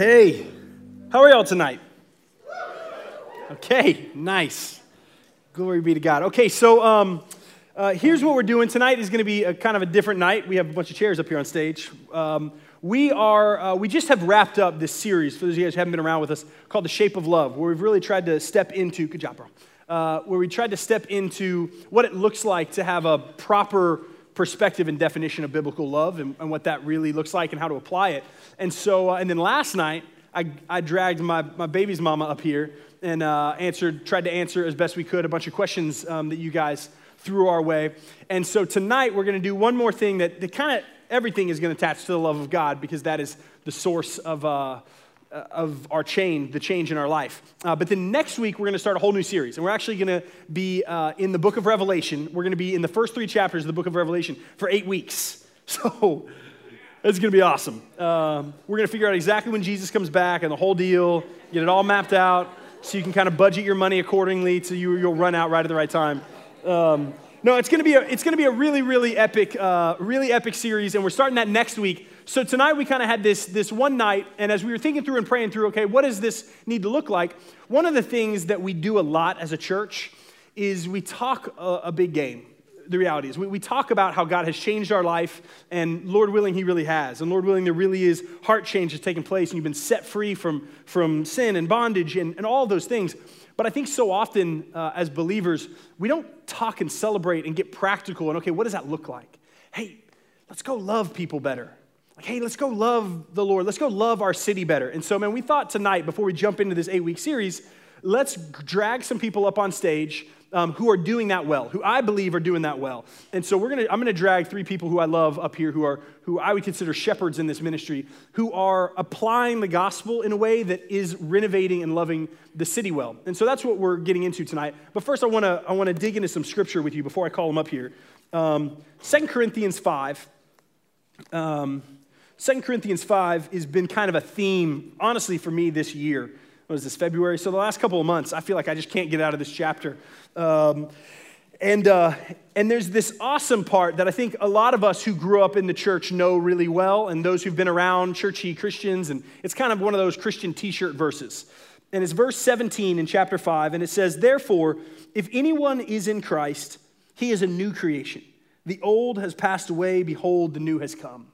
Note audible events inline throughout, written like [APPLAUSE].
Hey, how are y'all tonight? Okay, nice. Glory be to God. Okay, so um, uh, here's what we're doing tonight. Is going to be a kind of a different night. We have a bunch of chairs up here on stage. Um, we are uh, we just have wrapped up this series for those of you guys who haven't been around with us called the Shape of Love, where we've really tried to step into. Good job, bro. Uh, where we tried to step into what it looks like to have a proper perspective and definition of biblical love and, and what that really looks like and how to apply it. And so, uh, and then last night, I, I dragged my, my baby's mama up here and uh, answered, tried to answer as best we could a bunch of questions um, that you guys threw our way. And so tonight, we're going to do one more thing that, that kind of everything is going to attach to the love of God because that is the source of. Uh, of our change, the change in our life. Uh, but then next week, we're going to start a whole new series. And we're actually going to be uh, in the book of Revelation. We're going to be in the first three chapters of the book of Revelation for eight weeks. [LAUGHS] So it's going to be awesome. Um, we're going to figure out exactly when Jesus comes back and the whole deal, get it all mapped out so you can kind of budget your money accordingly so you, you'll run out right at the right time. Um, no, it's going to be a, it's going to be a really, really epic, uh, really epic series, and we're starting that next week. So tonight we kind of had this, this one night, and as we were thinking through and praying through, okay, what does this need to look like? One of the things that we do a lot as a church is we talk a, a big game. The reality is, we, we talk about how God has changed our life, and Lord willing, He really has. And Lord willing, there really is heart change has taken place, and you've been set free from, from sin and bondage and, and all those things. But I think so often uh, as believers, we don't talk and celebrate and get practical and, okay, what does that look like? Hey, let's go love people better. Like, hey, let's go love the Lord. Let's go love our city better. And so, man, we thought tonight, before we jump into this eight week series, let's drag some people up on stage um, who are doing that well, who I believe are doing that well. And so we're gonna, I'm gonna drag three people who I love up here who are who I would consider shepherds in this ministry, who are applying the gospel in a way that is renovating and loving the city well. And so that's what we're getting into tonight. But first, I wanna I wanna dig into some scripture with you before I call them up here. Um, 2 Corinthians 5. Um, 2 Corinthians 5 has been kind of a theme, honestly, for me this year. What is this, February? So the last couple of months, I feel like I just can't get out of this chapter. Um, and, uh, and there's this awesome part that I think a lot of us who grew up in the church know really well, and those who've been around churchy Christians, and it's kind of one of those Christian t shirt verses. And it's verse 17 in chapter 5, and it says, Therefore, if anyone is in Christ, he is a new creation. The old has passed away, behold, the new has come.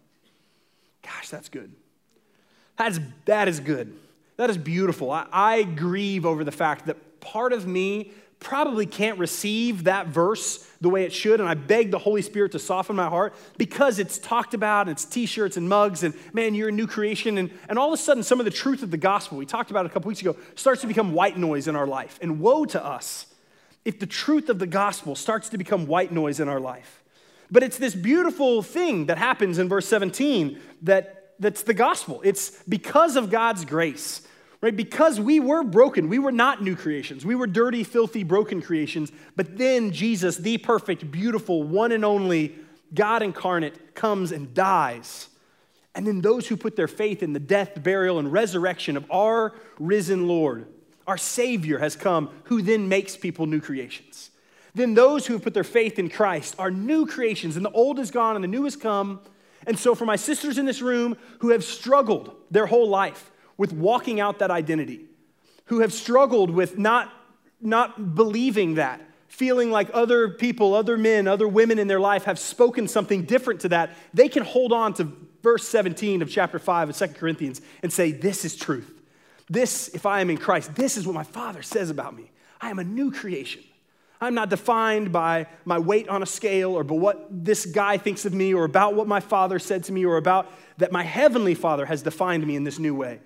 Gosh, that's good. That's, that is good. That is beautiful. I, I grieve over the fact that part of me probably can't receive that verse the way it should, and I beg the Holy Spirit to soften my heart because it's talked about, and it's t shirts and mugs, and man, you're a new creation. And, and all of a sudden, some of the truth of the gospel we talked about a couple weeks ago starts to become white noise in our life. And woe to us if the truth of the gospel starts to become white noise in our life. But it's this beautiful thing that happens in verse 17 that, that's the gospel. It's because of God's grace, right? Because we were broken. We were not new creations. We were dirty, filthy, broken creations. But then Jesus, the perfect, beautiful, one and only God incarnate, comes and dies. And then those who put their faith in the death, burial, and resurrection of our risen Lord, our Savior, has come, who then makes people new creations then those who have put their faith in Christ are new creations, and the old is gone and the new has come. And so, for my sisters in this room who have struggled their whole life with walking out that identity, who have struggled with not, not believing that, feeling like other people, other men, other women in their life have spoken something different to that, they can hold on to verse 17 of chapter 5 of 2 Corinthians and say, This is truth. This, if I am in Christ, this is what my Father says about me. I am a new creation. I'm not defined by my weight on a scale or by what this guy thinks of me or about what my father said to me or about that my heavenly father has defined me in this new way.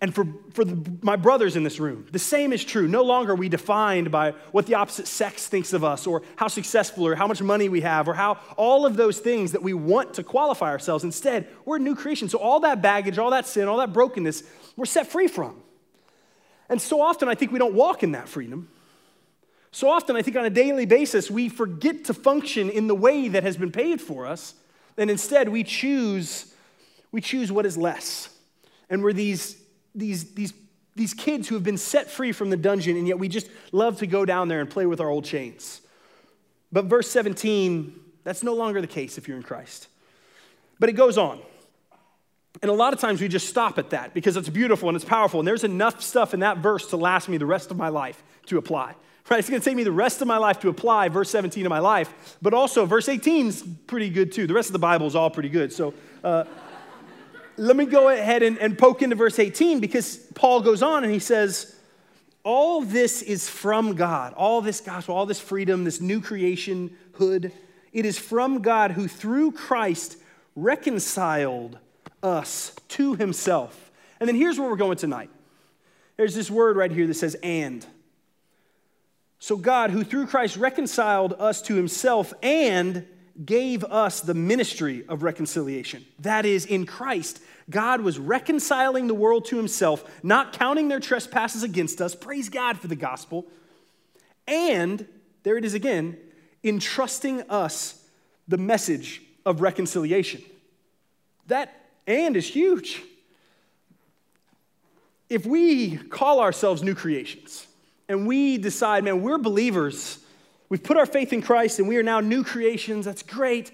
And for, for the, my brothers in this room, the same is true. No longer are we defined by what the opposite sex thinks of us or how successful or how much money we have or how all of those things that we want to qualify ourselves. Instead, we're a new creation. So all that baggage, all that sin, all that brokenness, we're set free from. And so often I think we don't walk in that freedom. So often, I think on a daily basis, we forget to function in the way that has been paid for us, and instead we choose, we choose what is less. And we're these, these, these, these kids who have been set free from the dungeon, and yet we just love to go down there and play with our old chains. But verse 17, that's no longer the case if you're in Christ. But it goes on. And a lot of times we just stop at that because it's beautiful and it's powerful. And there's enough stuff in that verse to last me the rest of my life to apply. [LAUGHS] Right? It's going to take me the rest of my life to apply verse 17 of my life. But also, verse 18 is pretty good too. The rest of the Bible is all pretty good. So uh, let me go ahead and, and poke into verse 18 because Paul goes on and he says, All this is from God. All this gospel, all this freedom, this new creation hood. It is from God who through Christ reconciled us to himself. And then here's where we're going tonight. There's this word right here that says and. So God, who through Christ reconciled us to himself and gave us the ministry of reconciliation. That is, in Christ, God was reconciling the world to himself, not counting their trespasses against us. Praise God for the gospel. And, there it is again, entrusting us the message of reconciliation. That and is huge. If we call ourselves new creations and we decide, man, we're believers, we've put our faith in Christ and we are now new creations, that's great.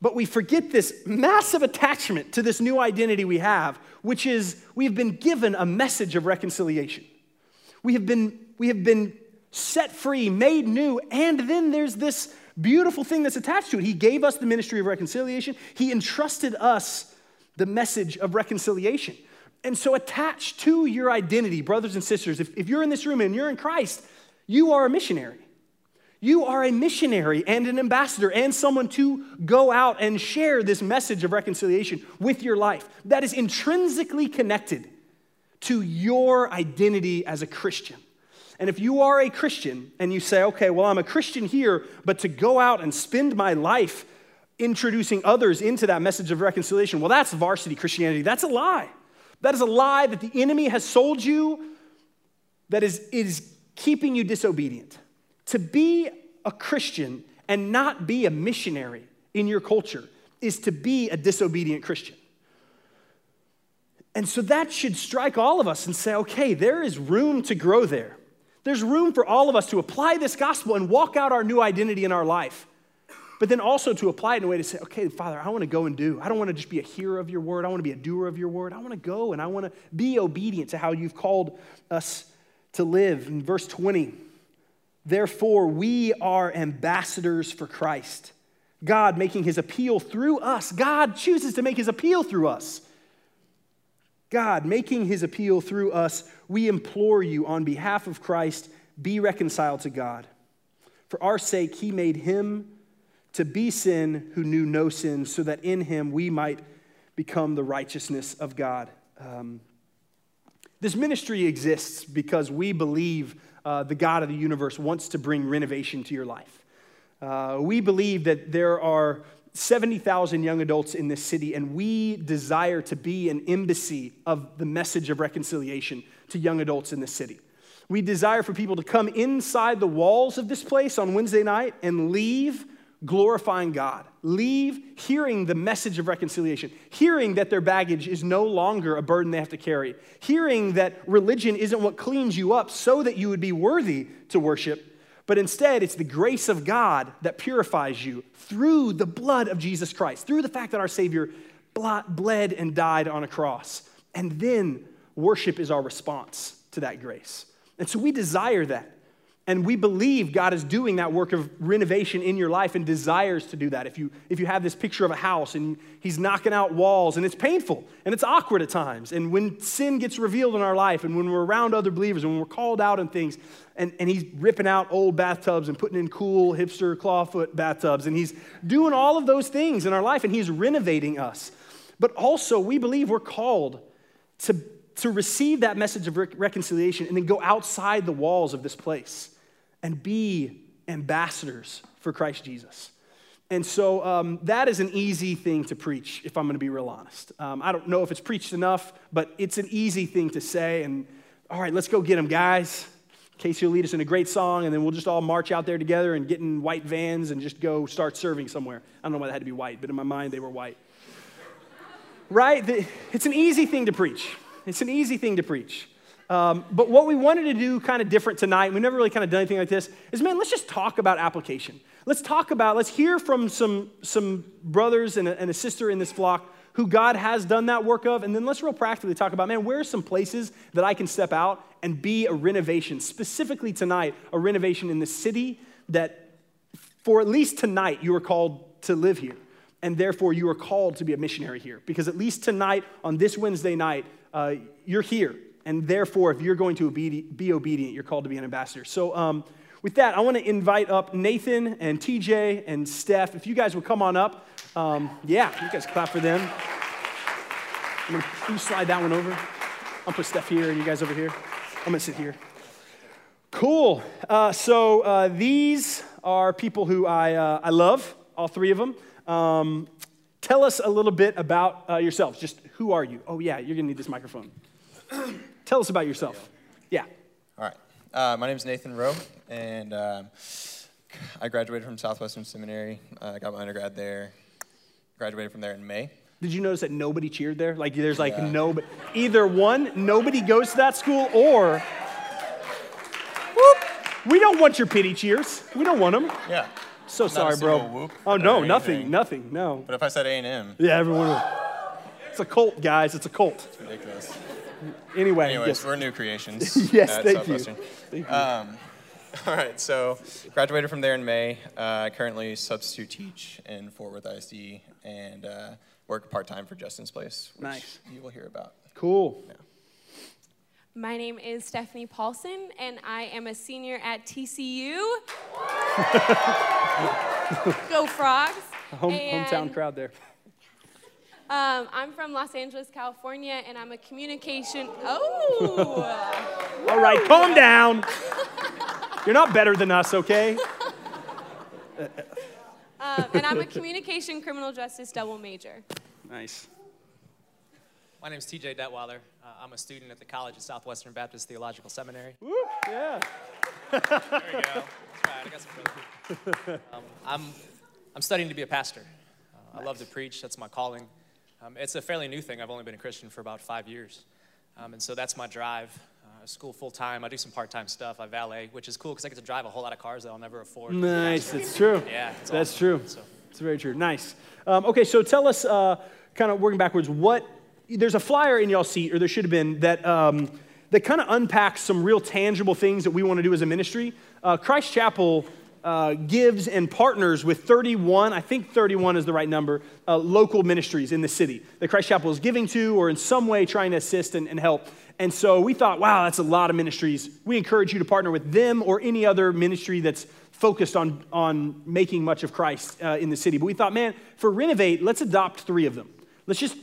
But we forget this massive attachment to this new identity we have, which is we've been given a message of reconciliation. We have been, we have been set free, made new, and then there's this beautiful thing that's attached to it. He gave us the ministry of reconciliation, He entrusted us the message of reconciliation. And so, attached to your identity, brothers and sisters, if, if you're in this room and you're in Christ, you are a missionary. You are a missionary and an ambassador and someone to go out and share this message of reconciliation with your life. That is intrinsically connected to your identity as a Christian. And if you are a Christian and you say, okay, well, I'm a Christian here, but to go out and spend my life introducing others into that message of reconciliation. Well, that's varsity Christianity. That's a lie. That is a lie that the enemy has sold you that is, is keeping you disobedient. To be a Christian and not be a missionary in your culture is to be a disobedient Christian. And so that should strike all of us and say, okay, there is room to grow there. There's room for all of us to apply this gospel and walk out our new identity in our life but then also to apply it in a way to say, okay, Father, I want to go and do. I don't want to just be a hearer of your word. I want to be a doer of your word. I want to go and I want to be obedient to how you've called us to live. In verse 20, therefore, we are ambassadors for Christ. God making his appeal through us. God chooses to make his appeal through us. God making his appeal through us, we implore you on behalf of Christ, be reconciled to God. For our sake, he made him to be sin who knew no sin, so that in him we might become the righteousness of God. Um, this ministry exists because we believe uh, the God of the universe wants to bring renovation to your life. Uh, we believe that there are 70,000 young adults in this city, and we desire to be an embassy of the message of reconciliation to young adults in this city. We desire for people to come inside the walls of this place on Wednesday night and leave glorifying God, leave hearing the message of reconciliation, hearing that their baggage is no longer a burden they have to carry, hearing that religion isn't what cleans you up so that you would be worthy to worship, but instead it's the grace of God that purifies you through the blood of Jesus Christ, through the fact that our Savior bled and died on a cross. And then worship is our response to that grace. And so we desire that. And we believe God is doing that work of renovation in your life and desires to do that. If you, if you have this picture of a house and He's knocking out walls and it's painful and it's awkward at times, and when sin gets revealed in our life and when we're around other believers and when we're called out and things, and, and He's ripping out old bathtubs and putting in cool hipster clawfoot bathtubs, and He's doing all of those things in our life and He's renovating us. But also, we believe we're called to, to receive that message of reconciliation and then go outside the walls of this place and be ambassadors for Christ Jesus. And so um, that is an easy thing to preach, if I'm going to be real honest. Um, I don't know if it's preached enough, but it's an easy thing to say. And all right, let's go get them, guys. Casey will lead us in a great song, and then we'll just all march out there together and get in white vans and just go start serving somewhere. I don't know why they had to be white, but in my mind, they were white. [LAUGHS] right? It's an easy thing to preach. It's an easy thing to preach. Um, but what we wanted to do kind of different tonight, we never really kind of done anything like this, is man, let's just talk about application. Let's talk about, let's hear from some, some brothers and a, and a sister in this flock who God has done that work of, and then let's real practically talk about, man, where are some places that I can step out and be a renovation, specifically tonight, a renovation in the city that for at least tonight you are called to live here. And therefore, you are called to be a missionary here. Because at least tonight, on this Wednesday night, uh, you're here. And therefore, if you're going to be obedient, you're called to be an ambassador. So, um, with that, I want to invite up Nathan and TJ and Steph. If you guys would come on up. Um, yeah, you guys clap for them. I'm gonna, slide that one over? I'll put Steph here and you guys over here. I'm to sit here. Cool. Uh, so uh, these are people who I, uh, I love, all three of them. Um, tell us a little bit about uh, yourselves. Just who are you? Oh, yeah, you're going to need this microphone. [CLEARS THROAT] tell us about yourself. Yeah. All right. Uh, my name is Nathan Rowe, and um, I graduated from Southwestern Seminary. I uh, got my undergrad there. Graduated from there in May. Did you notice that nobody cheered there? Like, there's like yeah. no, either one, nobody goes to that school, or whoop, we don't want your pity cheers. We don't want them. Yeah. So Not sorry, bro. Whoop oh no, nothing, anything. nothing, no. But if I said A and M, yeah, everyone. Would. It's a cult, guys. It's a cult. It's ridiculous. Anyway, Anyways, yes. we're new creations. [LAUGHS] yes, thank you. thank you. Um, [LAUGHS] all right, so graduated from there in May. Uh, currently substitute teach in Fort Worth ISD and uh, work part time for Justin's Place, which nice. you will hear about. Cool. Yeah. My name is Stephanie Paulson, and I am a senior at TCU. [LAUGHS] Go Frogs! Home, hometown crowd there. Um, I'm from Los Angeles, California, and I'm a communication. Oh! All right, calm down. You're not better than us, okay? [LAUGHS] Um, and I'm a communication criminal justice double major. Nice. My name is TJ Detweiler. Uh, I'm a student at the College of Southwestern Baptist Theological Seminary. Woo, yeah. there we go. That's right. I got some um, I'm, I'm studying to be a pastor. Uh, nice. I love to preach. That's my calling. Um, it's a fairly new thing. I've only been a Christian for about five years. Um, and so that's my drive. Uh, school full time. I do some part time stuff. I valet, which is cool because I get to drive a whole lot of cars that I'll never afford. Nice. That's true. Yeah. That's awesome. true. So. It's very true. Nice. Um, okay, so tell us, uh, kind of working backwards, what there's a flyer in y'all seat, or there should have been, that, um, that kind of unpacks some real tangible things that we want to do as a ministry. Uh, Christ Chapel uh, gives and partners with 31, I think 31 is the right number, uh, local ministries in the city that Christ Chapel is giving to or in some way trying to assist and, and, help. And so we thought, wow, that's a lot of ministries. We encourage you to partner with them or any other ministry that's focused on, on making much of Christ uh, in the city. But we thought, man, for Renovate, let's adopt three of them. Let's just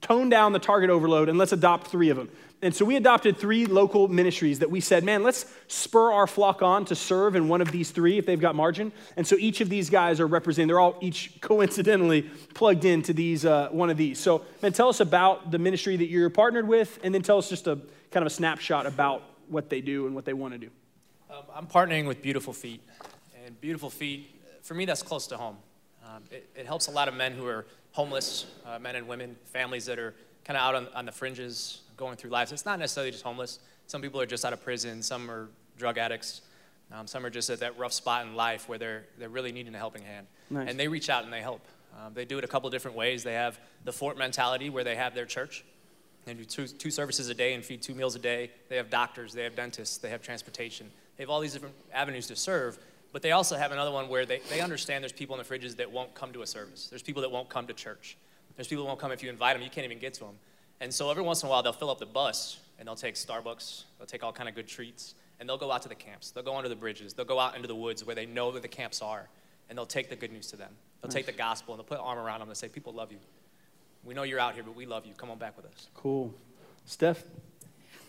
tone down the target overload and let's adopt three of them. And so we adopted three local ministries that we said, man, let's spur our flock on to serve in one of these three if they've got margin. And so each of these guys are representing, they're all each coincidentally plugged into these, uh, one of these. So, man, tell us about the ministry that you're partnered with, and then tell us just a kind of a snapshot about what they do and what they want to do. Um, I'm partnering with Beautiful Feet. And Beautiful Feet, for me, that's close to home. Um, it, it, helps a lot of men who are homeless, uh, men and women, families that are kind of out on, on the fringes, going through life. It's not necessarily just homeless. Some people are just out of prison. Some are drug addicts. Um, some are just at that rough spot in life where they're, they're really needing a helping hand. Nice. And they reach out and they help. Um, they do it a couple different ways. They have the fort mentality where they have their church. They do two, two services a day and feed two meals a day. They have doctors, they have dentists, they have transportation. They have all these different avenues to serve. But they also have another one where they, they understand there's people in the fridges that won't come to a service. There's people that won't come to church. There's people that won't come if you invite them, you can't even get to them. And so every once in a while, they'll fill up the bus and they'll take Starbucks, they'll take all kind of good treats, and they'll go out to the camps. They'll go under the bridges, they'll go out into the woods where they know that the camps are, and they'll take the good news to them. They'll nice. take the gospel and they'll put an arm around them and say, People love you. We know you're out here, but we love you. Come on back with us. Cool. Steph?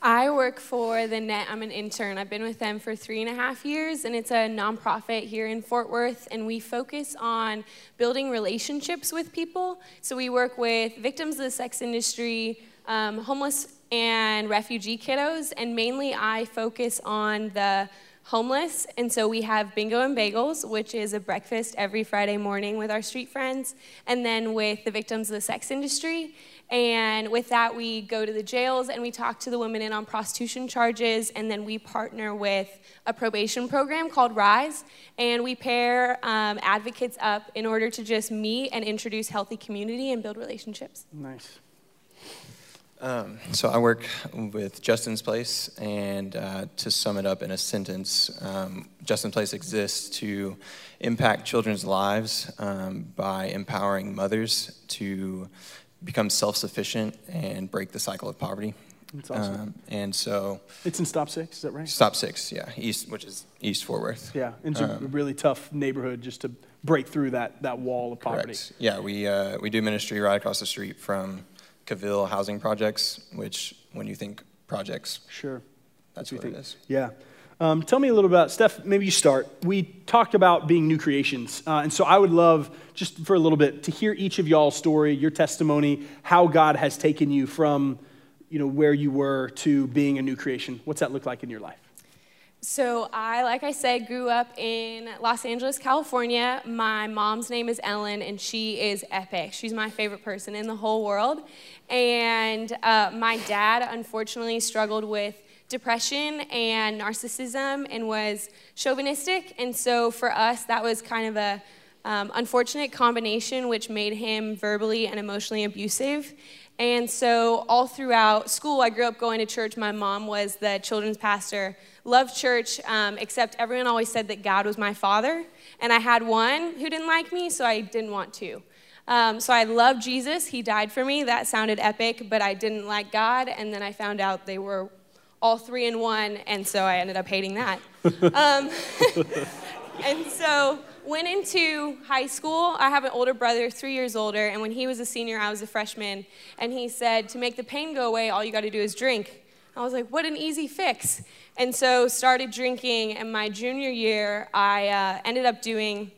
I work for the Net. I'm an intern. I've been with them for three and a half years, and it's a nonprofit here in Fort Worth. And we focus on building relationships with people. So we work with victims of the sex industry, um, homeless and refugee kiddos, and mainly I focus on the homeless. And so we have Bingo and Bagels, which is a breakfast every Friday morning with our street friends, and then with the victims of the sex industry. And with that, we go to the jails and we talk to the women in on prostitution charges. And then we partner with a probation program called RISE. And we pair um, advocates up in order to just meet and introduce healthy community and build relationships. Nice. Um, so I work with Justin's Place, and uh, to sum it up in a sentence, um, Justin's Place exists to impact children's lives um, by empowering mothers to become self-sufficient and break the cycle of poverty. That's awesome. Um, and so It's in Stop Six, is that right? Stop Six, yeah, East, which is East Fort Worth. Yeah, it's a really tough neighborhood just to break through that, that wall of poverty. Correct. Yeah, we, uh, we do ministry right across the street from Cavile Housing Projects, which when you think projects, Sure. that's we what it is. Yeah. Um, tell me a little about, Steph, maybe you start. We talked about being new creations. Uh, and so I would love, just for a little bit, to hear each of y'all's story, your testimony, how God has taken you from, you know, where you were to being a new creation. What's that look like in your life? So, I, like I said, grew up in Los Angeles, California. My mom's name is Ellen, and she is epic. She's my favorite person in the whole world. And uh, my dad, unfortunately, struggled with depression and narcissism and was chauvinistic. And so, for us, that was kind of a um, unfortunate combination, which made him verbally and emotionally abusive. And so, all throughout school, I grew up going to church. My mom was the children's pastor. Loved church, um, except everyone always said that God was my father. And I had one who didn't like me, so I didn't want to. Um, so I loved Jesus. He died for me. That sounded epic, but I didn't like God. And then I found out they were all three in one, and so I ended up hating that. [LAUGHS] um, [LAUGHS] and so went into high school. I have an older brother, three years older, and when he was a senior, I was a freshman. And he said, to make the pain go away, all you got to do is drink. I was like, what an easy fix. And so started drinking. And my junior year, I uh, ended up doing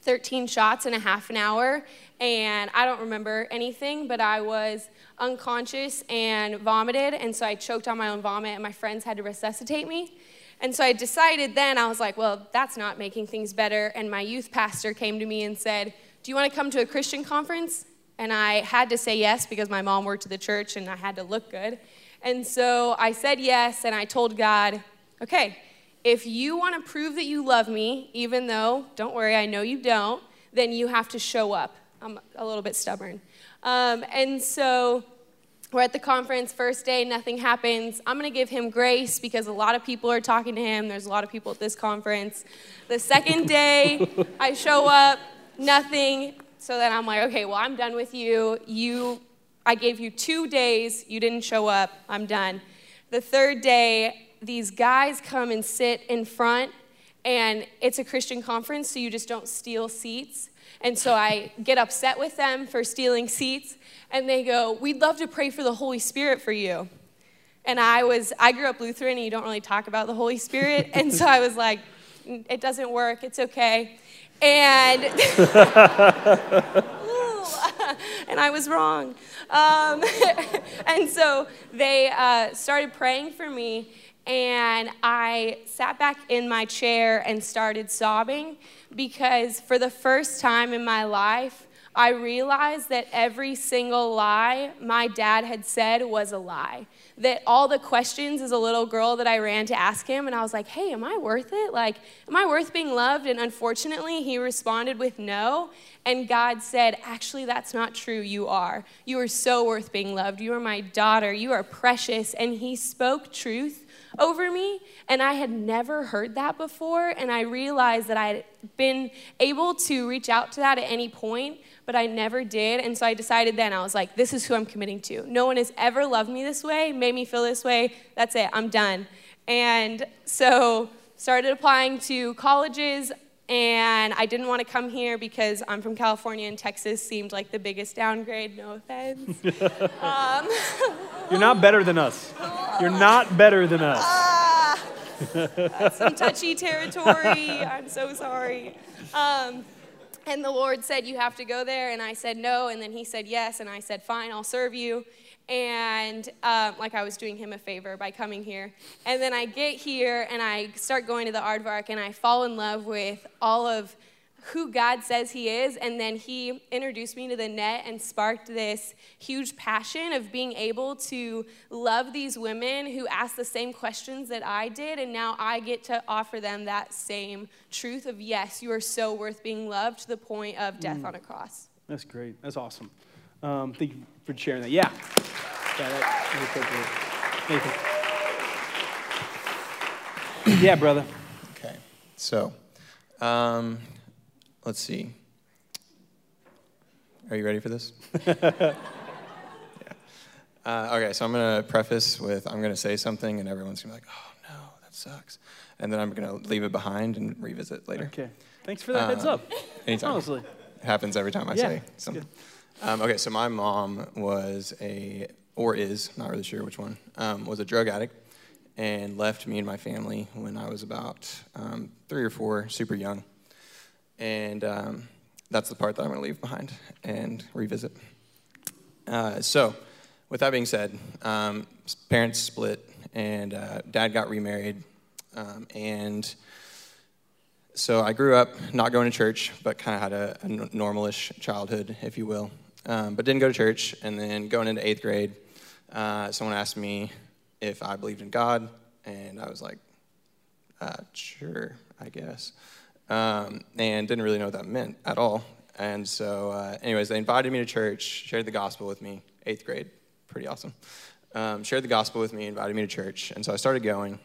13 shots in a half an hour. And I don't remember anything, but I was unconscious and vomited. And so I choked on my own vomit, and my friends had to resuscitate me. And so I decided then, I was like, well, that's not making things better. And my youth pastor came to me and said, Do you want to come to a Christian conference? And I had to say yes because my mom worked at the church and I had to look good. And so I said yes, and I told God, Okay, if you want to prove that you love me, even though, don't worry, I know you don't, then you have to show up. I'm a little bit stubborn. Um, and so we're at the conference, first day, nothing happens. I'm going to give him grace because a lot of people are talking to him. There's a lot of people at this conference. The second [LAUGHS] day, I show up, nothing. So then I'm like, okay, well, I'm done with you. You, I gave you two days. You didn't show up. I'm done. The third day, these guys come and sit in front, and it's a Christian conference, so you just don't steal seats. And so I get upset with them for stealing seats and they go, We'd love to pray for the Holy Spirit for you. And I was, I grew up Lutheran and you don't really talk about the Holy Spirit. [LAUGHS] and so I was like, It doesn't work, it's okay. And, [LAUGHS] [LAUGHS] and I was wrong. Um, and so they uh, started praying for me, and I sat back in my chair and started sobbing because for the first time in my life, I realized that every single lie my dad had said was a lie. That all the questions as a little girl that I ran to ask him, and I was like, hey, am I worth it? Like, am I worth being loved? And unfortunately, he responded with no. And God said, actually, that's not true. You are. You are so worth being loved. You are my daughter. You are precious. And he spoke truth over me, and I had never heard that before. And I realized that I had been able to reach out to that at any point, but I never did. And so I decided then, I was like, this is who I'm committing to. No one has ever loved me this way, made me feel this way. That's it, I'm done. And so started applying to colleges and I didn't want to come here because I'm from California and Texas seemed like the biggest downgrade. No offense. [LAUGHS] um, You're not better than us. You're not better than us. ah, that's some touchy territory. I'm so sorry. Um, and the Lord said, You have to go there. And I said, No. And then He said, Yes. And I said, Fine, I'll serve you. And um, like I was doing him a favor by coming here. And then I get here and I start going to the aardvark and I fall in love with all of who God says He is. And then He introduced me to the net and sparked this huge passion of being able to love these women who ask the same questions that I did. And now I get to offer them that same truth of, yes, you are so worth being loved to the point of death mm. on a cross. That's great. That's awesome. Um, thank you for sharing that. Yeah. Yeah, that, Nathan. yeah, brother. Okay. So, um, let's see. Are you ready for this? [LAUGHS] yeah. Uh, okay, so I'm going to preface with I'm going to say something, and everyone's going to be like, oh, no, that sucks. And then I'm going to leave it behind and revisit later. Okay. Thanks for that uh, heads up. Anytime. Honestly. It happens every time I yeah, say something. Um, okay, so my mom was a, or is, not really sure which one, um, was a drug addict and left me and my family when I was about um, three or four, super young. And um, that's the part that I'm going to leave behind and revisit. Uh, so, with that being said, um, parents split, and uh, dad got remarried. Um, and so I grew up not going to church, but kind of had a, a normalish childhood, if you will. Um, but didn't go to church. And then going into eighth grade, uh, someone asked me if I believed in God, and I was like, uh, sure, I guess um, and didn't really know what that meant at all. And so, uh, anyways, they invited me to church, shared the gospel with me, eighth grade, pretty awesome. Um, shared the gospel with me, invited me to church, and so I started going,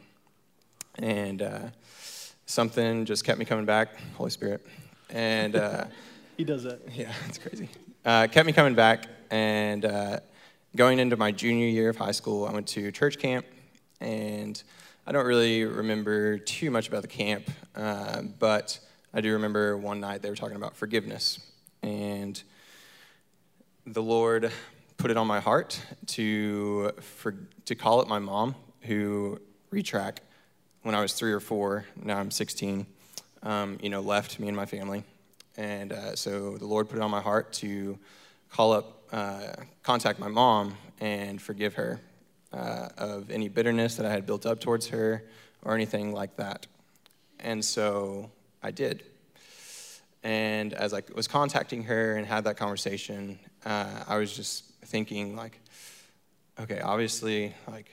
and uh, something just kept me coming back, Holy Spirit, and uh, [LAUGHS] he does that. Yeah, it's crazy. Uh, kept me coming back, and uh, going into my junior year of high school, I went to church camp, and I don't really remember too much about the camp, uh, but I do remember one night they were talking about forgiveness. And the Lord put it on my heart to, for, to call it my mom, who retrack when I was three or four, now I'm 16, um, you know, left me and my family. And uh, so the Lord put it on my heart to call up, uh, contact my mom and forgive her uh, of any bitterness that I had built up towards her or anything like that. And so I did. And as I was contacting her and had that conversation, uh, I was just thinking, like, okay, obviously, like,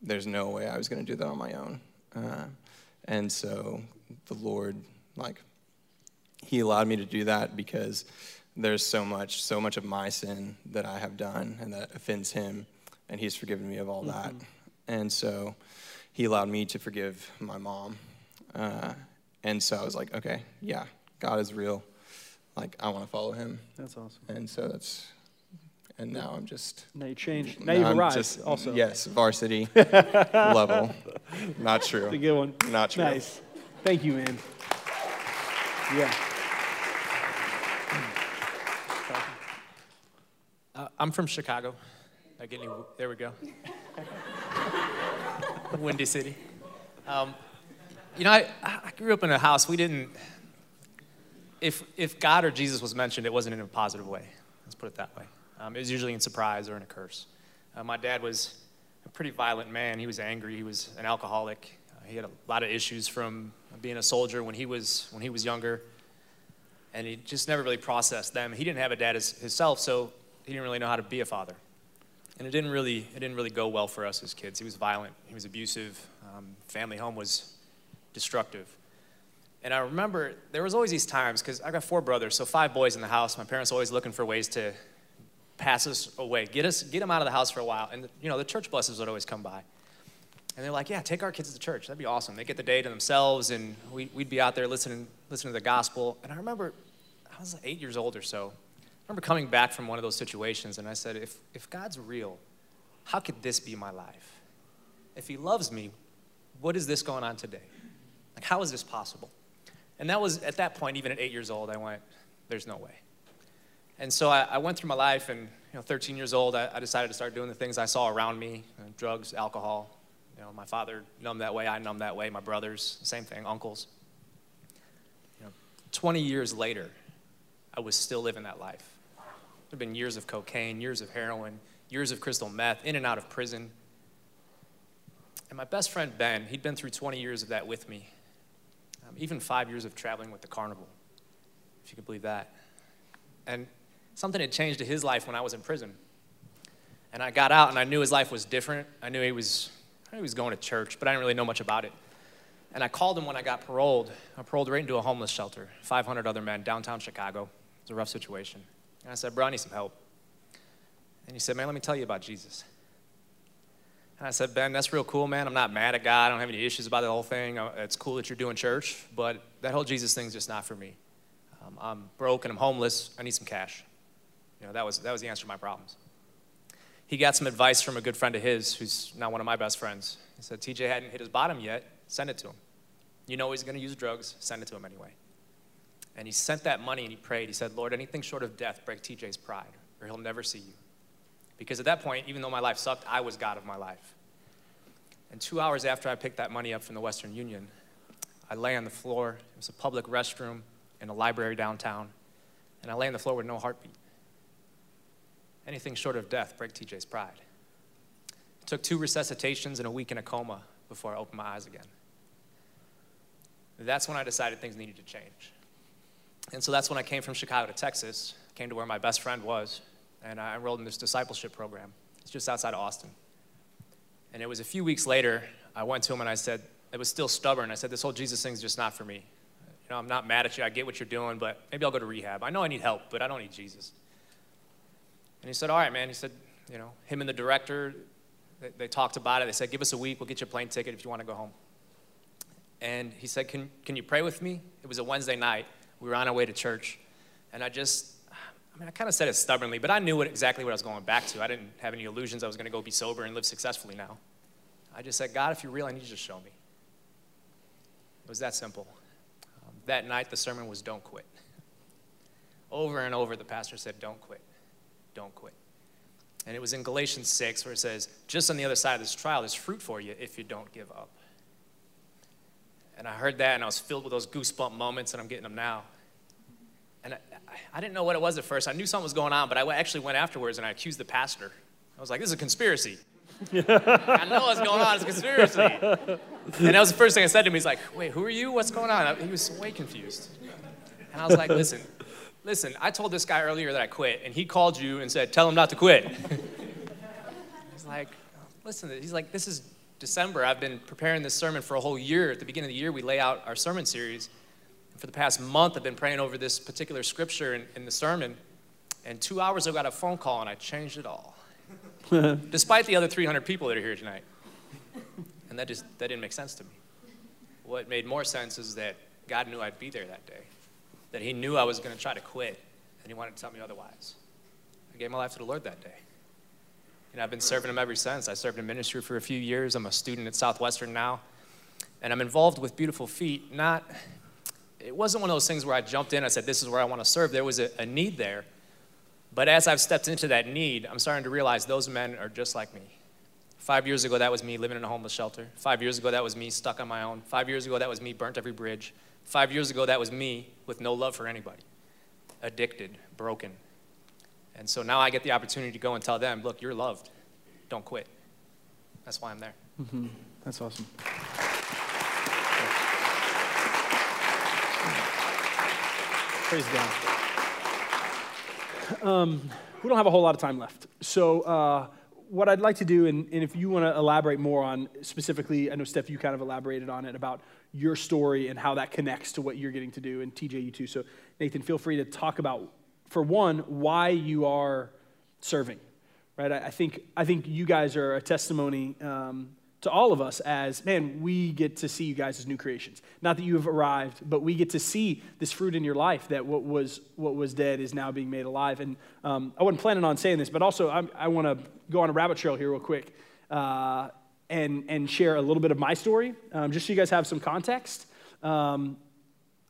there's no way I was going to do that on my own. Uh, and so the Lord, like, He allowed me to do that because there's so much, so much of my sin that I have done and that offends Him and he's forgiven me of all that. Mm-hmm. And so he allowed me to forgive my mom. Uh, and so I was like, okay, yeah, God is real. Like, I want to follow him. That's awesome. And so that's, and now I'm just. Now you changed. Now, you've arrived just, also. Yes, varsity [LAUGHS] level. Not true. That's a good one. Not true. Nice. Thank you, man. Yeah. Uh, I'm from Chicago. There we go. [LAUGHS] Windy City. Um, you know, I, I grew up in a house, we didn't, if, if God or Jesus was mentioned, it wasn't in a positive way. Let's put it that way. Um, it was usually in surprise or in a curse. Uh, my dad was a pretty violent man. He was angry. He was an alcoholic. He had a lot of issues from being a soldier when he was, when he was younger. And he just never really processed them. He didn't have a dad as, himself, so he didn't really know how to be a father and it didn't really it didn't really go well for us as kids. He was violent. He was abusive. Um, family home was destructive. And I remember there was always these times because I got four brothers, so five boys in the house. My parents always looking for ways to pass us away, get us get them out of the house for a while. And you know the church buses would always come by. And they're like, yeah, take our kids to church. That'd be awesome. They get the day to themselves, and we, would be out there listening, listening to the gospel. And I remember I was eight years old or so, I remember coming back from one of those situations and I said, if, if God's real, how could this be my life? If He loves me, what is this going on today? Like, how is this possible? And that was, at that point, even at eight years old, I went, there's no way. And so I, I went through my life, and you know, 13 years old, I, I, decided to start doing the things I saw around me uh, drugs, alcohol. You know, my father numbed that way, I numbed that way, my brothers, same thing, uncles. You know, 20 years later, I was still living that life. There have been years of cocaine, years of heroin, years of crystal meth, in and out of prison. And my best friend Ben, he'd been through 20 years of that with me, um, even five years of traveling with the carnival, if you could believe that. And something had changed in his life when I was in prison. And I got out and I knew his life was different. I knew he was, I he was going to church, but I didn't really know much about it. And I called him when I got paroled. I paroled right into a homeless shelter, 500 other men, downtown Chicago. It was a rough situation. And I said, Bro, I need some help. And he said, Man, let me tell you about Jesus. And I said, Ben, that's real cool, man. I'm not mad at God. I don't have any issues about the whole thing. Uh, it's cool that you're doing church, but that whole Jesus thing's just not for me. Um, I'm broke and I'm homeless. I need some cash. You know, that was, that was the answer to my problems. He got some advice from a good friend of his who's now one of my best friends. He said, TJ hadn't hit his bottom yet. Send it to him. You know he's going to use drugs. Send it to him anyway. And he sent that money and he prayed. He said, Lord, anything short of death, break TJ's pride, or he'll never see you. Because at that point, even though my life sucked, I was God of my life. And two hours after I picked that money up from the Western Union, I lay on the floor. It was a public restroom in a library downtown. And I lay on the floor with no heartbeat. Anything short of death, break TJ's pride. It took two resuscitations and a week in a coma before I opened my eyes again. That's when I decided things needed to change. And so that's when I came from Chicago to Texas, came to where my best friend was, and I enrolled in this discipleship program. It's just outside of Austin. And it was a few weeks later, I went to him and I said, it was still stubborn. I said, this whole Jesus thing's just not for me. You know, I'm not mad at you. I get what you're doing, but maybe I'll go to rehab. I know I need help, but I don't need Jesus. And he said, all right, man. He said, you know, him and the director, they, they talked about it. They said, give us a week. We'll get you a plane ticket if you want to go home. And he said, can, can you pray with me? It was a Wednesday night. We were on our way to church. And I just, I mean, I kind of said it stubbornly, but I knew what, exactly what I was going back to. I didn't have any illusions I was going to go be sober and live successfully now. I just said, God, if you're real, I need you to show me. It was that simple. Um, that night, the sermon was don't quit. Over and over, the pastor said, don't quit. Don't quit. And it was in Galatians 6 where it says, just on the other side of this trial, there's fruit for you if you don't give up. And I heard that and I was filled with those goosebump moments, and I'm getting them now. And I, I didn't know what it was at first. I knew something was going on, but I actually went afterwards and I accused the pastor. I was like, this is a conspiracy. [LAUGHS] I know what's going on. It's a conspiracy. And that was the first thing I said to him. He's like, wait, who are you? What's going on? He was way confused. And I was like, listen, listen, I told this guy earlier that I quit, and he called you and said, tell him not to quit. [LAUGHS] He's like, listen, he's like, this is December. I've been preparing this sermon for a whole year. At the beginning of the year, we lay out our sermon series. And for the past month, I've been praying over this particular scripture in, in the sermon. And two hours ago, I got a phone call, and I changed it all. [LAUGHS] Despite the other 300 people that are here tonight. And that just that didn't make sense to me. What made more sense is that God knew I'd be there that day. That He knew I was going to try to quit, and He wanted to tell me otherwise. I gave my life to the Lord that day. And I've been serving Him ever since. I served in ministry for a few years. I'm a student at Southwestern now. And I'm involved with Beautiful Feet, not it wasn't one of those things where I jumped in, I said, This is where I want to serve. There was a, a need there. But as I've stepped into that need, I'm starting to realize those men are just like me. Five years ago, that was me living in a homeless shelter. Five years ago, that was me stuck on my own. Five years ago, that was me burnt every bridge. Five years ago, that was me with no love for anybody, addicted, broken. And so now I get the opportunity to go and tell them, look, you're loved. Don't quit. That's why I'm there. Mm-hmm. That's awesome. Praise God. Um, we don't have a whole lot of time left. So, uh, what I'd like to do, and, and if you want to elaborate more on specifically, I know, Steph, you kind of elaborated on it about your story and how that connects to what you're getting to do, and TJ, you too. So, Nathan, feel free to talk about, for one, why you are serving, right? I, I think, I think you guys are a testimony um, to all of us as, man, we get to see you guys as new creations. Not that you have arrived, but we get to see this fruit in your life that what was, what was dead is now being made alive. And um, I wasn't planning on saying this, but also I'm, i want to go on a rabbit trail here real quick uh, and, and share a little bit of my story, um, just so you guys have some context. Um,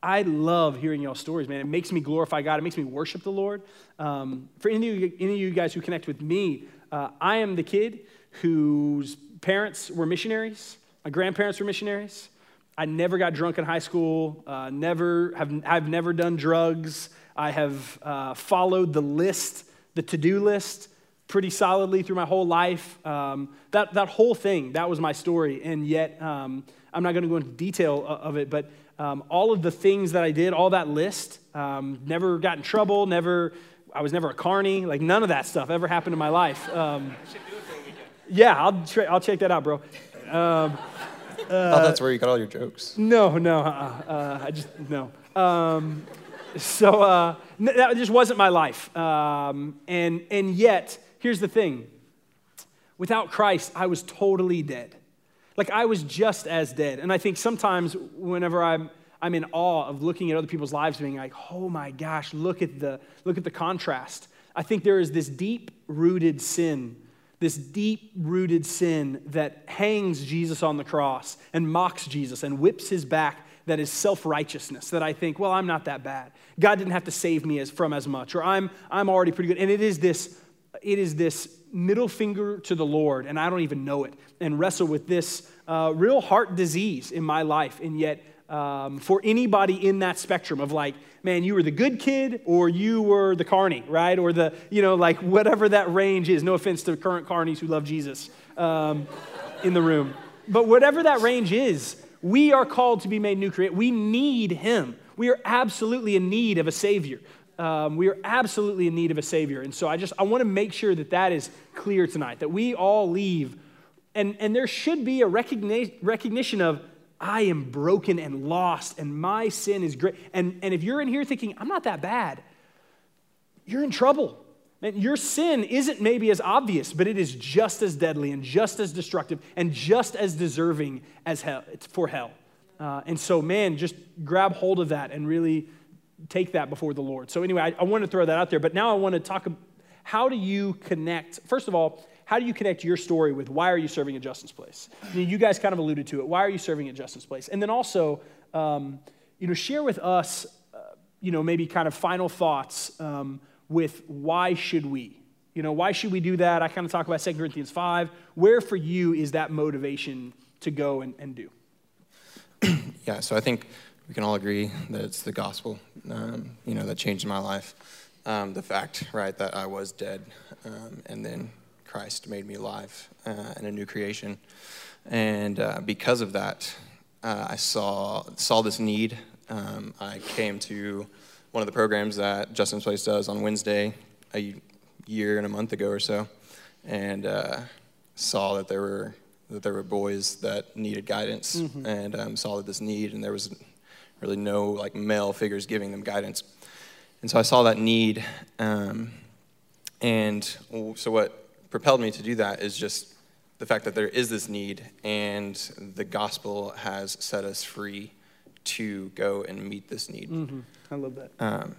I love hearing y'all stories, man. It makes me glorify God. It makes me worship the Lord. Um, for any of, you, any of you guys who connect with me, uh, I am the kid whose parents were missionaries. My grandparents were missionaries. I never got drunk in high school. Uh, never have I've never done drugs. I have uh, followed the list, the to-do list, pretty solidly through my whole life. Um, that, that whole thing, that was my story. And yet, um, I'm not going to go into detail of it, but um, all of the things that I did, all that list, um, never got in trouble, never, I was never a carny, like none of that stuff ever happened in my life. Um, yeah, I'll, tra- I'll check that out, bro. Um, I thought that's where you got all your jokes. no, no, uh, uh, I just, no. Um, so uh, n- that just wasn't my life. Um, and, and yet, here's the thing without Christ, I was totally dead. Like I was just as dead. And I think sometimes whenever I'm, I'm in awe of looking at other people's lives, being like, oh my gosh, look at the, look at the contrast. I think there is this deep rooted sin, this deep rooted sin that hangs Jesus on the cross and mocks Jesus and whips his back that is self-righteousness that i think well i'm not that bad god didn't have to save me as, from as much or i'm, I'm already pretty good and it is this it is this middle finger to the lord and i don't even know it and wrestle with this uh, real heart disease in my life and yet um, for anybody in that spectrum of like man you were the good kid or you were the carny right or the you know like whatever that range is no offense to current carnies who love jesus um, in the room but whatever that range is we are called to be made new create. We need him. We are absolutely in need of a savior. Um, we are absolutely in need of a savior. And so I just I want to make sure that that is clear tonight. That we all leave, and and there should be a recognition recognition of I am broken and lost, and my sin is great. And and if you're in here thinking I'm not that bad, you're in trouble. And your sin isn't maybe as obvious, but it is just as deadly and just as destructive and just as deserving as hell. It's for hell. Uh, and so, man, just grab hold of that and really take that before the Lord. So, anyway, I, I want to throw that out there. But now I want to talk how do you connect? First of all, how do you connect your story with why are you serving at Justin's Place? You guys kind of alluded to it. Why are you serving at Justin's Place? And then also, um, you know, share with us, uh, you know, maybe kind of final thoughts. Um, with why should we? You know, why should we do that? I kind of talk about 2 Corinthians 5. Where for you is that motivation to go and, and do? [CLEARS THROAT] yeah, so I think we can all agree that it's the gospel, um, you know, that changed my life. Um, the fact, right, that I was dead um, and then Christ made me alive uh, and a new creation. And uh, because of that, uh, I saw, saw this need. Um, I came to one of the programs that Justin's Place does on Wednesday a year and a month ago or so, and uh, saw that there were that there were boys that needed guidance, mm-hmm. and um, saw that this need, and there was really no like male figures giving them guidance, and so I saw that need, um, and so what propelled me to do that is just the fact that there is this need, and the gospel has set us free to go and meet this need. Mm-hmm. I love that. Um,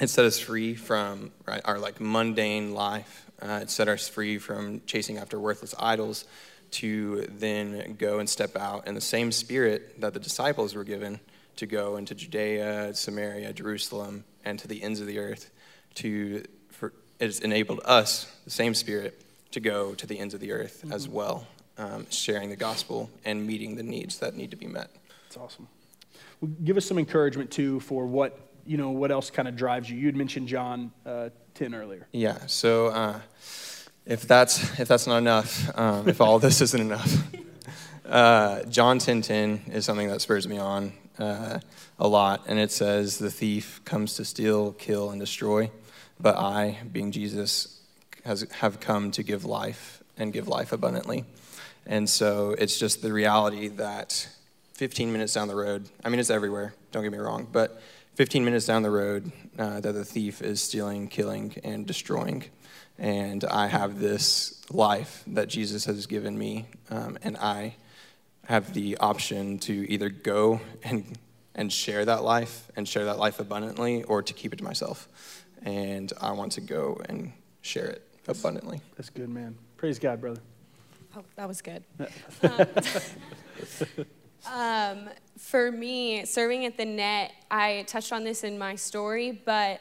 it set us free from right, our like mundane life. Uh, it set us free from chasing after worthless idols to then go and step out in the same spirit that the disciples were given to go into Judea, Samaria, Jerusalem, and to the ends of the earth. To for, it has enabled us, the same spirit, to go to the ends of the earth mm-hmm. as well, um, sharing the gospel and meeting the needs that need to be met. That's awesome give us some encouragement too for what you know what else kind of drives you. You had mentioned John uh, 10 earlier. Yeah. So uh, if that's if that's not enough, um, if all this isn't enough, [LAUGHS] uh, John 10:10 10, 10 is something that spurs me on uh, a lot, and it says, "The thief comes to steal, kill, and destroy, but I, being Jesus, has have come to give life and give life abundantly." And so it's just the reality that 15 minutes down the road, I mean, it's everywhere, don't get me wrong, but 15 minutes down the road, uh, that the thief is stealing, killing, and destroying. And I have this life that Jesus has given me, um, and I have the option to either go and, and share that life and share that life abundantly or to keep it to myself. And I want to go and share it abundantly. That's good, man. Praise God, brother. Oh, that was good. [LAUGHS] um, um, [LAUGHS] for me, serving at the net, I touched on this in my story, but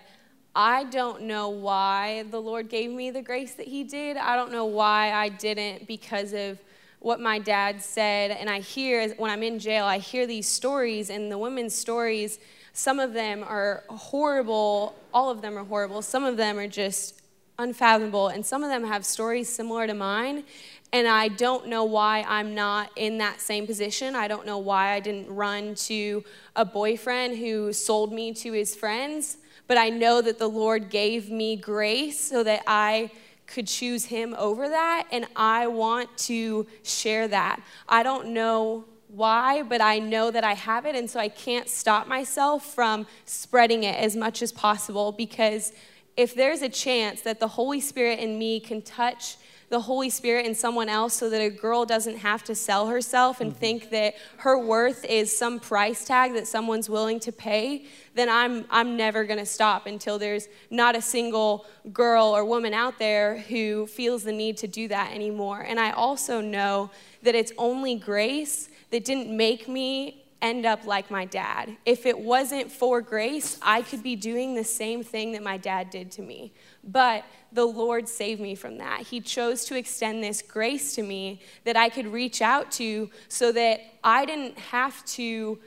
I don't know why the Lord gave me the grace that He did. I don't know why I didn't because of what my dad said. And I hear, when I'm in jail, I hear these stories, and the women's stories, some of them are horrible. All of them are horrible. Some of them are just unfathomable. And some of them have stories similar to mine. And I don't know why I'm not in that same position. I don't know why I didn't run to a boyfriend who sold me to his friends. But I know that the Lord gave me grace so that I could choose him over that. And I want to share that. I don't know why, but I know that I have it. And so I can't stop myself from spreading it as much as possible because if there's a chance that the Holy Spirit in me can touch the Holy Spirit in someone else so that a girl doesn't have to sell herself and mm-hmm. think that her worth is some price tag that someone's willing to pay, then I'm, I'm never going to stop until there's not a single girl or woman out there who feels the need to do that anymore. And I also know that it's only grace that didn't make me end up like my dad. If it wasn't for grace, I could be doing the same thing that my dad did to me. But the Lord saved me from that. He chose to extend this grace to me that I could reach out to so that I didn't have to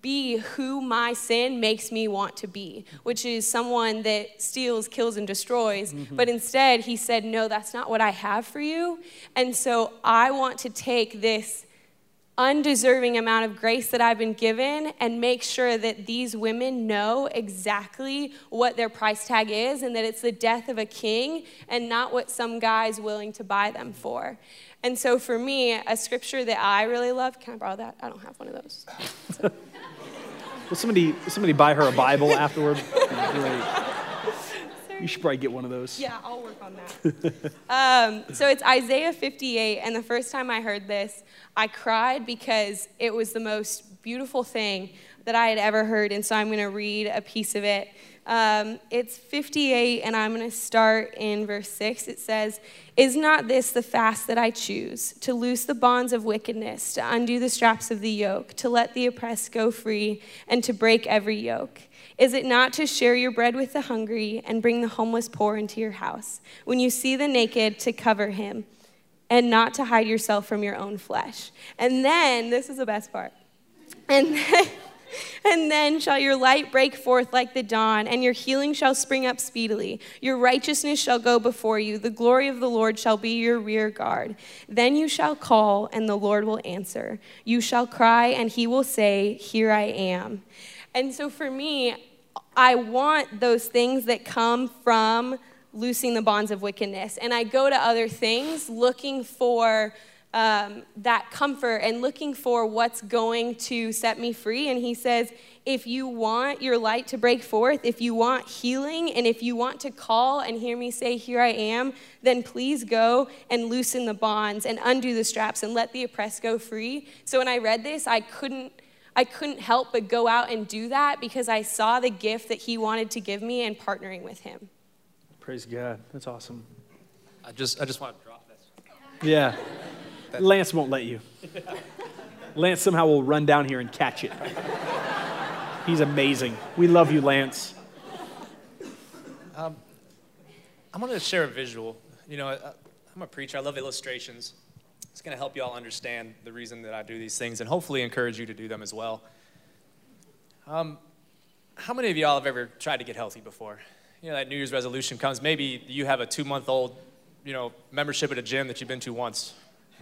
be who my sin makes me want to be, which is someone that steals, kills, and destroys. Mm-hmm. But instead, he said, No, that's not what I have for you. And so I want to take this undeserving amount of grace that I've been given and make sure that these women know exactly what their price tag is and that it's the death of a king and not what some guy's willing to buy them for. And so for me, a scripture that I really love, can I borrow that? I don't have one of those. [LAUGHS] Will somebody, somebody buy her a Bible afterward? [LAUGHS] You should probably get one of those. Yeah, I'll work on that. [LAUGHS] um, so it's Isaiah 58, and the first time I heard this, I cried because it was the most beautiful thing that I had ever heard, and so I'm going to read a piece of it. Um, it's 58, and I'm going to start in verse 6. It says, Is not this the fast that I choose? To loose the bonds of wickedness, to undo the straps of the yoke, to let the oppressed go free, and to break every yoke? Is it not to share your bread with the hungry and bring the homeless poor into your house? When you see the naked, to cover him and not to hide yourself from your own flesh. And then, this is the best part. And then, [LAUGHS] and then shall your light break forth like the dawn, and your healing shall spring up speedily. Your righteousness shall go before you. The glory of the Lord shall be your rear guard. Then you shall call, and the Lord will answer. You shall cry, and he will say, Here I am. And so for me, I want those things that come from loosing the bonds of wickedness. And I go to other things looking for um, that comfort and looking for what's going to set me free. And he says, if you want your light to break forth, if you want healing, and if you want to call and hear me say, Here I am, then please go and loosen the bonds and undo the straps and let the oppressed go free. So when I read this, I couldn't I couldn't help but go out and do that because I saw the gift that he wanted to give me and partnering with him. Praise God. That's awesome. I just, I just want to drop this. Yeah. Lance won't let you. Lance somehow will run down here and catch it. He's amazing. We love you, Lance. Um, I'm going to share a visual. You know, I'm a preacher. I love illustrations. It's going to help you all understand the reason that I do these things and hopefully encourage you to do them as well. Um, how many of y'all have ever tried to get healthy before? You know, that New Year's resolution comes. Maybe you have a two month old, you know, membership at a gym that you've been to once,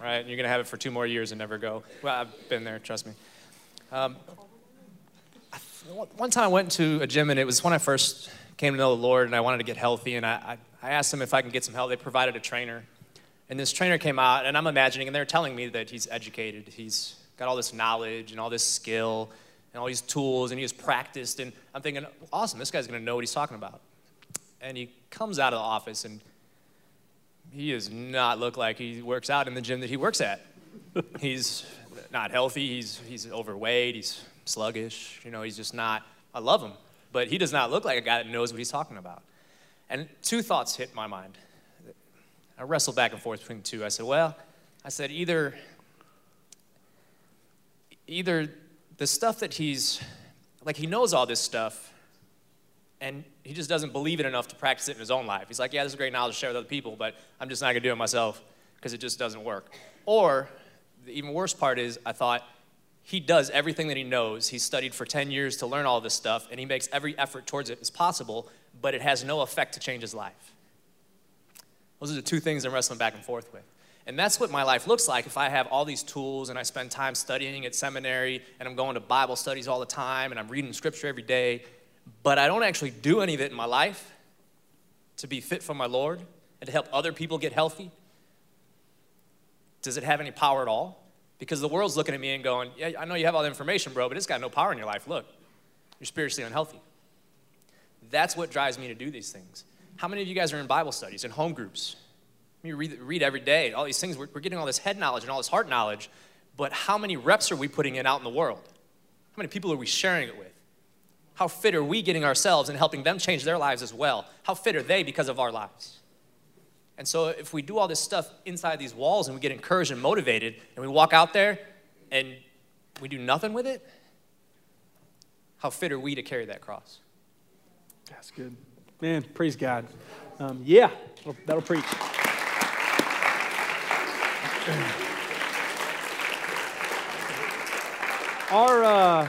right? And you're going to have it for two more years and never go. Well, I've been there, trust me. Um, one time I went to a gym and it was when I first came to know the Lord and I wanted to get healthy and I, I, I asked them if I can get some help. They provided a trainer and this trainer came out, and I'm imagining, and they're telling me that he's educated. He's got all this knowledge and all this skill and all these tools, and he has practiced. And I'm thinking, awesome, this guy's going to know what he's talking about. And he comes out of the office, and he does not look like he works out in the gym that he works at. [LAUGHS] he's not healthy. He's, he's overweight. He's sluggish. You know, he's just not, I love him. But he does not look like a guy that knows what he's talking about. And two thoughts hit my mind. I wrestled back and forth between the two. I said, well, I said, either, either the stuff that he's, like, he knows all this stuff, and he just doesn't believe it enough to practice it in his own life. He's like, yeah, this is great knowledge to share with other people, but I'm just not going to do it myself because it just doesn't work. Or the even worse part is, I thought, he does everything that he knows. He studied for 10 years to learn all this stuff, and he makes every effort towards it as possible, but it has no effect to change his life. Those are the two things I'm wrestling back and forth with. And that's what my life looks like if I have all these tools and I spend time studying at seminary and I'm going to Bible studies all the time and I'm reading scripture every day, but I don't actually do any of it in my life to be fit for my Lord and to help other people get healthy. Does it have any power at all? Because the world's looking at me and going, Yeah, I know you have all the information, bro, but it's got no power in your life. Look, you're spiritually unhealthy. That's what drives me to do these things. How many of you guys are in Bible studies, in home groups? You read, read every day, all these things. We're, we're getting all this head knowledge and all this heart knowledge, but how many reps are we putting in out in the world? How many people are we sharing it with? How fit are we getting ourselves and helping them change their lives as well? How fit are they because of our lives? And so, if we do all this stuff inside these walls and we get encouraged and motivated, and we walk out there and we do nothing with it, how fit are we to carry that cross? That's good. Man, praise God. Um, yeah, that'll, that'll preach. Our, uh,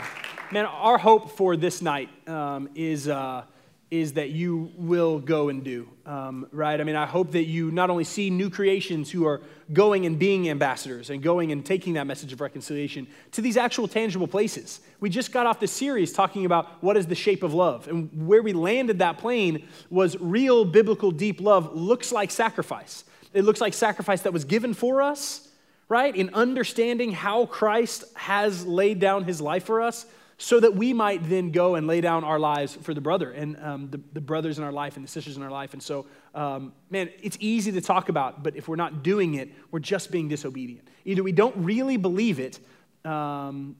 man, our hope for this night um, is, uh, is that you will go and do, um, right? I mean, I hope that you not only see new creations who are going and being ambassadors and going and taking that message of reconciliation to these actual tangible places. We just got off the series talking about what is the shape of love. And where we landed that plane was real biblical deep love looks like sacrifice. It looks like sacrifice that was given for us, right? In understanding how Christ has laid down his life for us so that we might then go and lay down our lives for the brother and um, the, the, brothers in our life and the sisters in our life. And so, um, man, it's easy to talk about, but if we're not doing it, we're just being disobedient. Either we don't really believe it, um,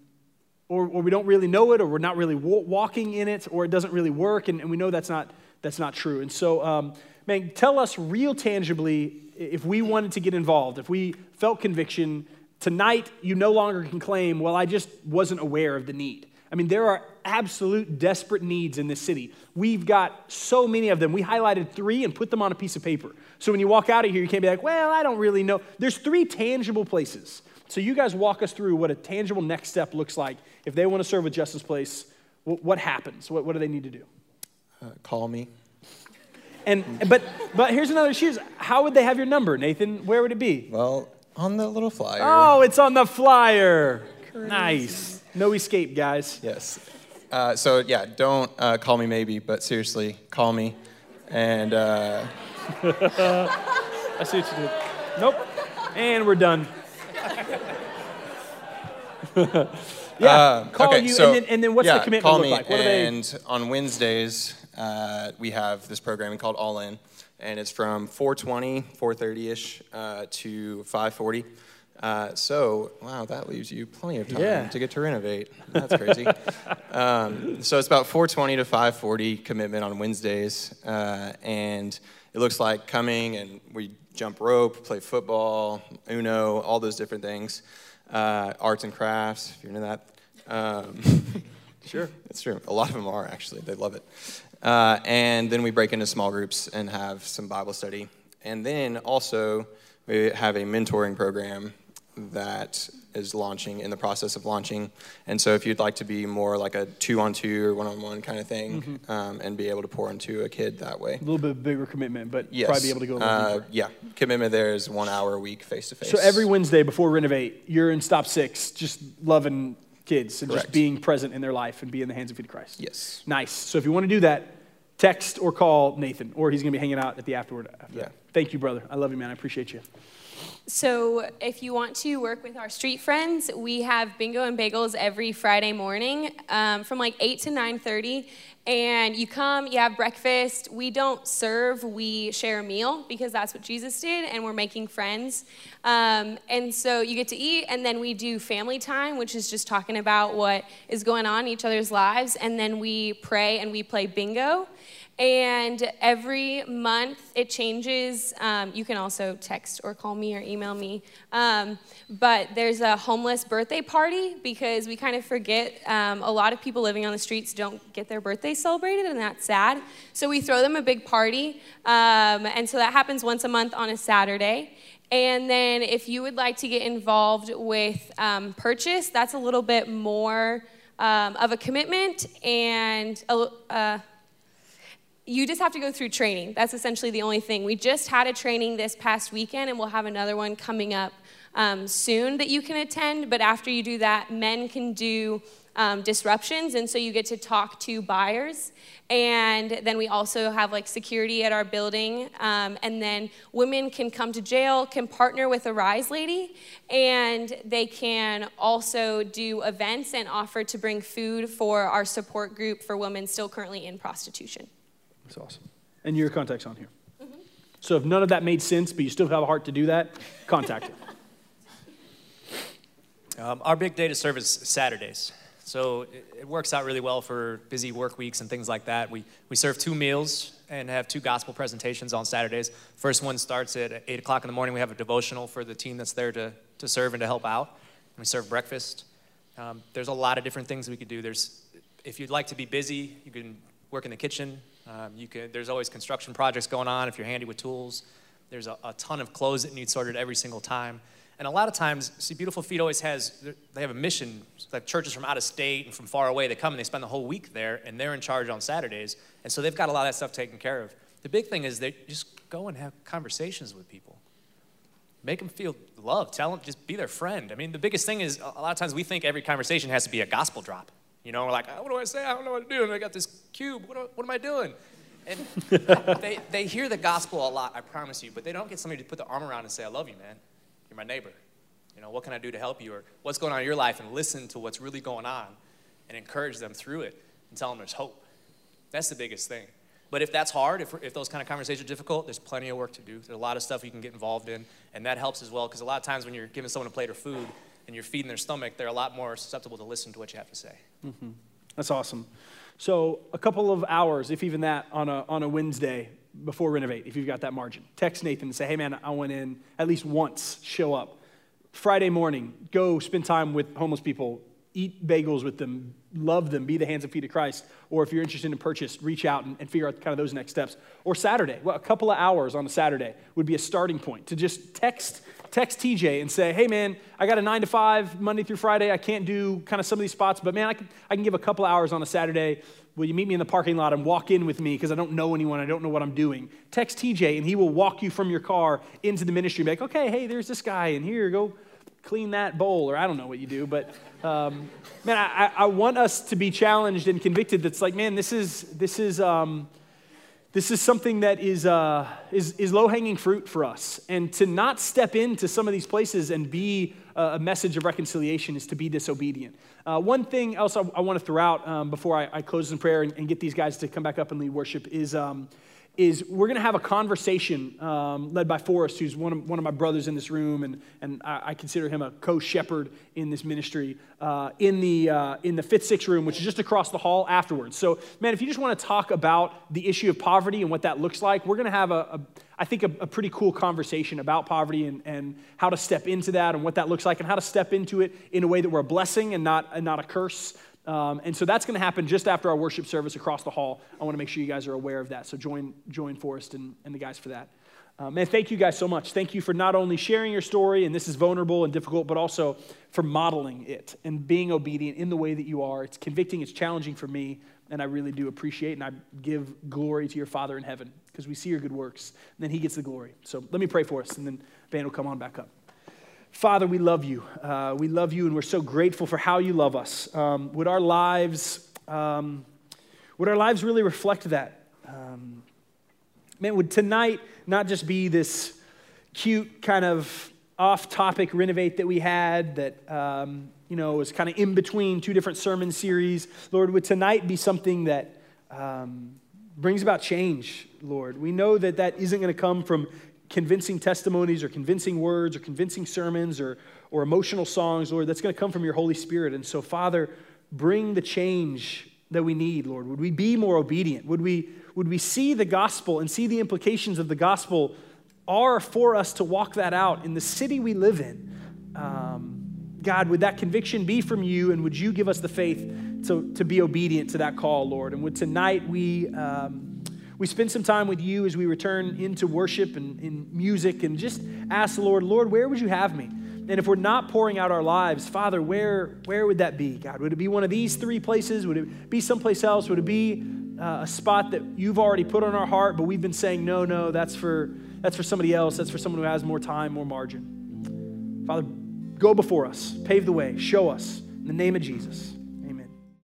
or, or, we don't really know it, or we're not really walking in it, or it doesn't really work, and, and we know that's not, that's not true. And so, um, man, tell us real tangibly if we wanted to get involved, if we felt conviction, tonight you no longer can claim, well, I just wasn't aware of the need. I mean, there are absolute desperate needs in this city. We've got so many of them. We highlighted three and put them on a piece of paper. So when you walk out of here, you can't be like, well, I don't really know. There's three tangible places. So you guys walk us through what a tangible next step looks like. If they want to serve with Justin's Place, what, happens? What, what do they need to do? Uh, call me. And but but here's another issue: how would they have your number, Nathan? Where would it be? Well, on the little flyer. Oh, it's on the flyer. Crazy. Nice. No escape, guys. Yes. Uh, so yeah, don't uh, call me maybe, but seriously, call me. And uh... [LAUGHS] I see what you did. Nope. And we're done. [LAUGHS] yeah, uh, call okay, you, so, and, then, and then what's yeah, the commitment call look me, like? What and they... on Wednesdays, uh, we have this programming called All In, and it's from 4:20, 4:30ish uh, to 5:40. Uh, so, wow, that leaves you plenty of time yeah. to get to renovate. That's crazy. [LAUGHS] um, so it's about 4:20 to 5:40 commitment on Wednesdays, uh, and it looks like coming and we jump rope, play football, Uno, all those different things, uh, arts and crafts. If you're into that. Um, [LAUGHS] sure, it's true. A lot of them are actually. They love it. Uh, and then we break into small groups and have some Bible study. And then also, we have a mentoring program that is launching in the process of launching. And so, if you'd like to be more like a two on two or one on one kind of thing mm-hmm. um, and be able to pour into a kid that way. A little bit bigger commitment, but yes. probably be able to go a little uh, deeper. Yeah, commitment there is one hour a week face to face. So, every Wednesday before Renovate, you're in Stop Six, just loving kids and Correct. just being present in their life and be in the hands of feet of Christ. Yes. Nice. So if you want to do that, text or call Nathan, or he's going to be hanging out at the afterward. After yeah. That. Thank you, brother. I love you, man. I appreciate you. So, if you want to work with our street friends, we have bingo and bagels every Friday morning um, from like 8 to 9:30. And you come, you have breakfast. We don't serve, we share a meal because that's what Jesus did, and we're making friends. Um, and so you get to eat, and then we do family time, which is just talking about what is going on in each other's lives. And then we pray and we play bingo. And every month it changes. Um, you can also text or call me or email me. Um, but there's a homeless birthday party because we kind of forget um, a lot of people living on the streets don't get their birthday celebrated, and that's sad. So we throw them a big party. Um, and so that happens once a month on a Saturday. And then if you would like to get involved with um, purchase, that's a little bit more um, of a commitment and a, uh, you just have to go through training. That's essentially the only thing. We just had a training this past weekend, and we'll have another one coming up um, soon that you can attend. But after you do that, men can do um, disruptions, and so you get to talk to buyers. And then we also have like security at our building, um, and then women can come to jail, can partner with a Rise Lady, and they can also do events and offer to bring food for our support group for women still currently in prostitution. That's awesome. And your contact's on here. Mm-hmm. So if none of that made sense, but you still have a heart to do that, contact it. [LAUGHS] Um, our big day to serve is Saturdays. So it, it, works out really well for busy work weeks and things like that. We, we serve two meals and have two gospel presentations on Saturdays. First one starts at 8 o'clock in the morning. We have a devotional for the team that's there to, to serve and to help out. We serve breakfast. Um, there's a lot of different things we could do. There's, if you'd like to be busy, you can work in the kitchen. Um, you can, there's always construction projects going on if you're handy with tools. There's a, a ton of clothes that need sorted every single time. And a lot of times, see, Beautiful Feet always has, they have a mission, like churches from out of state and from far away, they come and they spend the whole week there, and they're in charge on Saturdays. And so they've got a lot of that stuff taken care of. The big thing is they just go and have conversations with people. Make them feel loved. Tell them, just be their friend. I mean, the biggest thing is a lot of times we think every conversation has to be a gospel drop. You know, we're like, oh, what do I say? I don't know what to do. And I got this cube. What, what am I doing? And [LAUGHS] they, they hear the gospel a lot, I promise you, but they don't get somebody to put their arm around and say, I love you, man. You're my neighbor. You know, what can I do to help you? Or what's going on in your life? And listen to what's really going on and encourage them through it and tell them there's hope. That's the biggest thing. But if that's hard, if, if those kind of conversations are difficult, there's plenty of work to do. There's a lot of stuff you can get involved in, and that helps as well because a lot of times when you're giving someone a plate of food and you're feeding their stomach, they're a lot more susceptible to listen to what you have to say. Mm-hmm. That's awesome. So, a couple of hours, if even that, on a, on a Wednesday before Renovate, if you've got that margin. Text Nathan and say, hey man, I went in at least once, show up. Friday morning, go spend time with homeless people, eat bagels with them, love them, be the hands and feet of Christ. Or if you're interested in purchase, reach out and, and, figure out kind of those next steps. Or Saturday, well, a couple of hours on a Saturday would be a starting point to just text text TJ and say, hey man, I got a nine to five Monday through Friday. I can't do kind of some of these spots, but man, I can, I can give a couple hours on a Saturday. Will you meet me in the parking lot and walk in with me because I don't know anyone, I don't know what I'm doing? Text TJ and he will walk you from your car into the ministry and be like, okay, hey, there's this guy, and here, go clean that bowl, or I don't know what you do, but um, man, I, I, want us to be challenged and convicted. That's like, man, this is this is um, this is something that is uh, is, is low hanging fruit for us, and to not step into some of these places and be a message of reconciliation is to be disobedient. Uh, one thing else I, I want to throw out um, before I, I, close in prayer and, and, get these guys to come back up and lead worship is. Um, is we're going to have a conversation um, led by Forrest, who's one of, one of my brothers in this room, and, and I, I consider him a co shepherd in this ministry, uh, in, the, uh, in the fifth, sixth room, which is just across the hall afterwards. So, man, if you just want to talk about the issue of poverty and what that looks like, we're going to have, a, a I think, a, a, pretty cool conversation about poverty and, and how to step into that and what that looks like and how to step into it in a way that we're a blessing and not, and not a curse. Um, and so that's going to happen just after our worship service across the hall. I want to make sure you guys are aware of that. So join, join Forrest and, and the guys for that. Um, and thank you guys so much. Thank you for not only sharing your story, and this is vulnerable and difficult, but also for modeling it and being obedient in the way that you are. It's convicting, it's challenging for me, and I really do appreciate and I give glory to your Father in heaven because we see your good works, and then He gets the glory. So let me pray for us, and then Van will come on back up. Father, we love you. Uh, we love you, and we're so grateful for how you love us. Um, would our lives, um, would our lives really reflect that? Um, man, would tonight not just be this cute kind of off-topic renovate that we had that um, you know was kind of in between two different sermon series? Lord, would tonight be something that um, brings about change, Lord? We know that that isn't going to come from convincing testimonies or convincing words or convincing sermons or, or emotional songs, Lord, that's going to come from your Holy Spirit. And so, Father, bring the change that we need, Lord. Would we be more obedient? Would we, would we see the gospel and see the implications of the gospel are for us to walk that out in the city we live in? Um, God, would that conviction be from you, and would you give us the faith to, to be obedient to that call, Lord? And would tonight we. Um, we spend some time with you as we return into worship and in music and just ask the Lord, Lord, where would you have me? And if we're not pouring out our lives, Father, where, where would that be, God? Would it be one of these three places? Would it be someplace else? Would it be uh, a spot that you've already put on our heart, but we've been saying, no, no, that's for, that's for somebody else. That's for someone who has more time, more margin. Father, go before us, pave the way, show us. In the name of Jesus.